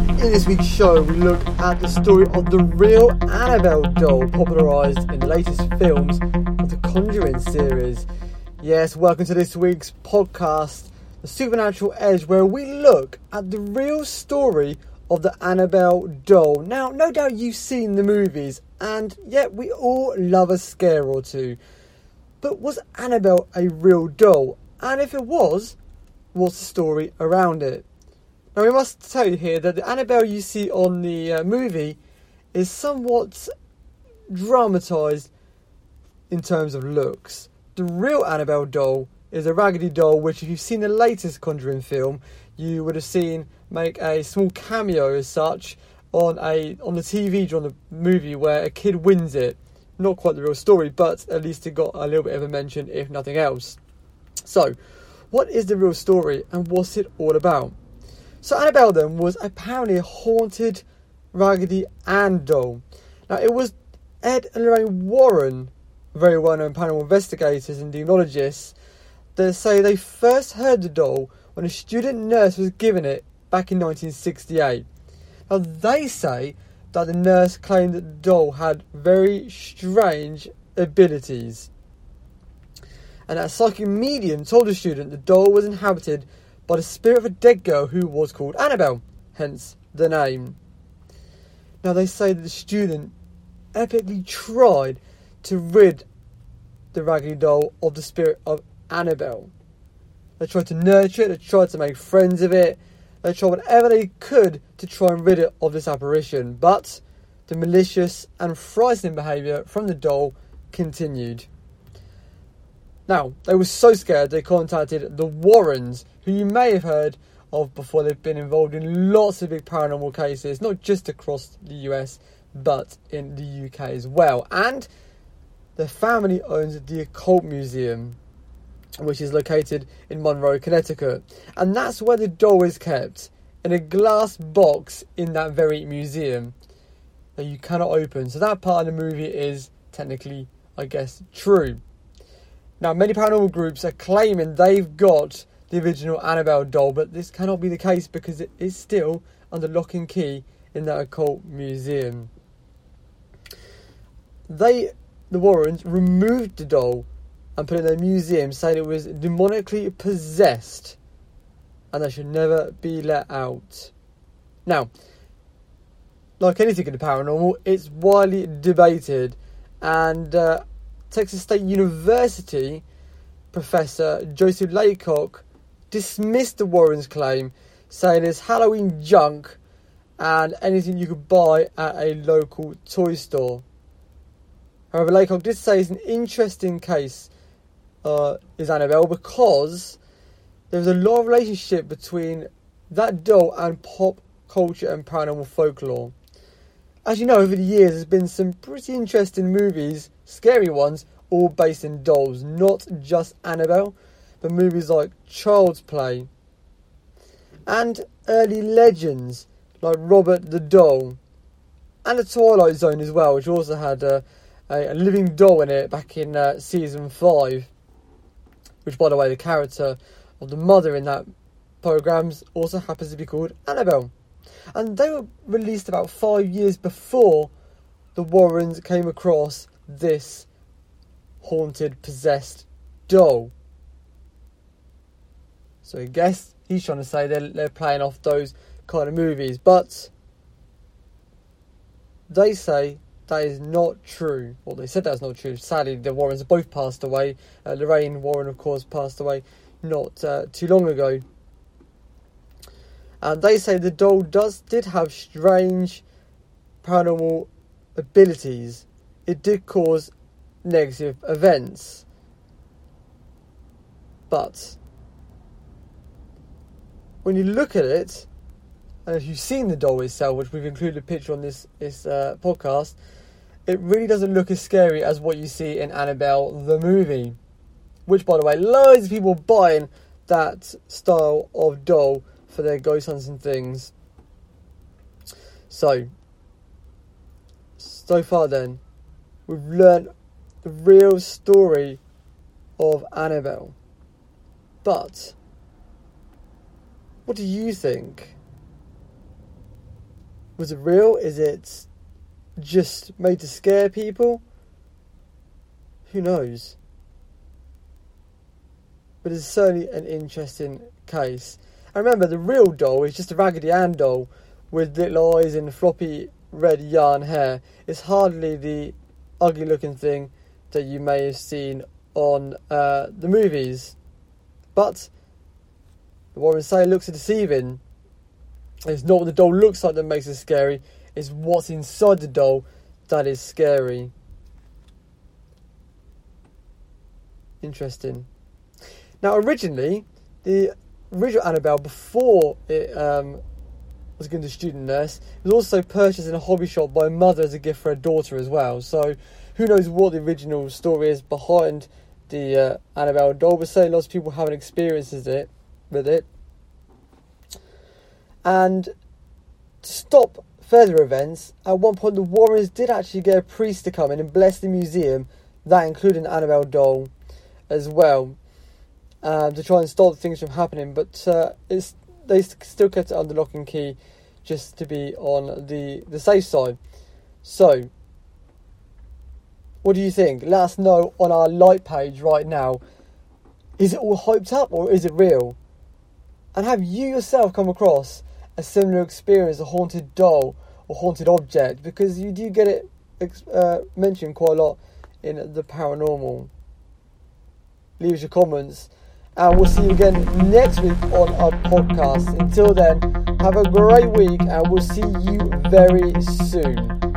In this week's show, we look at the story of the real Annabelle doll, popularised in the latest films of the Conjuring series. Yes, welcome to this week's podcast, The Supernatural Edge, where we look at the real story of the Annabelle doll. Now, no doubt you've seen the movies, and yet we all love a scare or two. But was Annabelle a real doll? And if it was, what's the story around it? Now, we must tell you here that the Annabelle you see on the uh, movie is somewhat dramatised in terms of looks. The real Annabelle doll is a raggedy doll, which, if you've seen the latest Conjuring film, you would have seen make a small cameo as such on a on the TV during the movie where a kid wins it. Not quite the real story, but at least it got a little bit of a mention, if nothing else. So, what is the real story and what's it all about? So Annabelle then was apparently a haunted Raggedy Ann doll. Now it was Ed and Lorraine Warren, very well known paranormal investigators and demonologists, that say they first heard the doll when a student nurse was given it back in 1968. Now they say that the nurse claimed that the doll had very strange abilities. And that psychic medium told the student the doll was inhabited by the spirit of a dead girl who was called Annabelle, hence the name. Now, they say that the student epically tried to rid the Raggedy Doll of the spirit of Annabelle. They tried to nurture it, they tried to make friends of it, they tried whatever they could to try and rid it of this apparition, but the malicious and frightening behaviour from the doll continued. Now, they were so scared they contacted the Warrens, who you may have heard of before. They've been involved in lots of big paranormal cases, not just across the US, but in the UK as well. And the family owns the Occult Museum, which is located in Monroe, Connecticut. And that's where the doll is kept, in a glass box in that very museum that you cannot open. So that part of the movie is technically, I guess, true. Now, many paranormal groups are claiming they've got the original Annabelle doll, but this cannot be the case because it is still under lock and key in that occult museum. They, the Warrens, removed the doll and put it in their museum, saying it was demonically possessed and that should never be let out. Now, like anything in the paranormal, it's widely debated, and uh, Texas State University professor Joseph Laycock dismissed the Warrens' claim, saying it's Halloween junk and anything you could buy at a local toy store. However, Laycock did say it's an interesting case, uh, is Annabelle, because there's a lot of relationship between that doll and pop culture and paranormal folklore. As you know, over the years, there's been some pretty interesting movies, scary ones, all based in dolls, not just Annabelle, but movies like Child's Play and early legends like Robert the Doll and The Twilight Zone as well, which also had a, a, a living doll in it back in uh, season 5. Which, by the way, the character of the mother in that programs also happens to be called Annabelle and they were released about five years before the Warrens came across this haunted, possessed doll. So I guess he's trying to say they're, they're playing off those kind of movies, but they say that is not true. Well, they said that's not true. Sadly, the Warrens both passed away. Uh, Lorraine Warren, of course, passed away not uh, too long ago. And they say the doll does did have strange paranormal abilities. It did cause negative events. But when you look at it, and if you've seen the doll itself, which we've included a picture on this this uh, podcast, it really doesn't look as scary as what you see in Annabelle the movie. Which, by the way, loads of people buying that style of doll for their ghost hunts and things. So, so far then, we've learned the real story of Annabelle. But, what do you think? Was it real? Is it just made to scare people? Who knows? But it's certainly an interesting case. And remember, the real doll is just a Raggedy Ann doll with little eyes and floppy red yarn hair. It's hardly the ugly looking thing that you may have seen on uh, the movies. But the Warren say looks deceiving. It's not what the doll looks like that makes it scary, it's what's inside the doll that is scary. Interesting. Now, originally, the original Annabelle, before it um, was given to student nurse, was also purchased in a hobby shop by a mother as a gift for her daughter as well. So, who knows what the original story is behind the uh, Annabelle doll, but certainly lots of people haven't experienced it with it. And to stop further events, at one point the Warrens did actually get a priest to come in and bless the museum, that including Annabelle doll as well, um, to try and stop things from happening. But uh, it's they still kept it under lock and key, just to be on the the safe side. So, what do you think? Let us know on our light page right now. Is it all hyped up or is it real? And have you yourself come across a similar experience, a haunted doll or haunted object? Because you do get it uh, mentioned quite a lot in the paranormal. Leave us your comments. And we'll see you again next week on our podcast. Until then, have a great week and we'll see you very soon.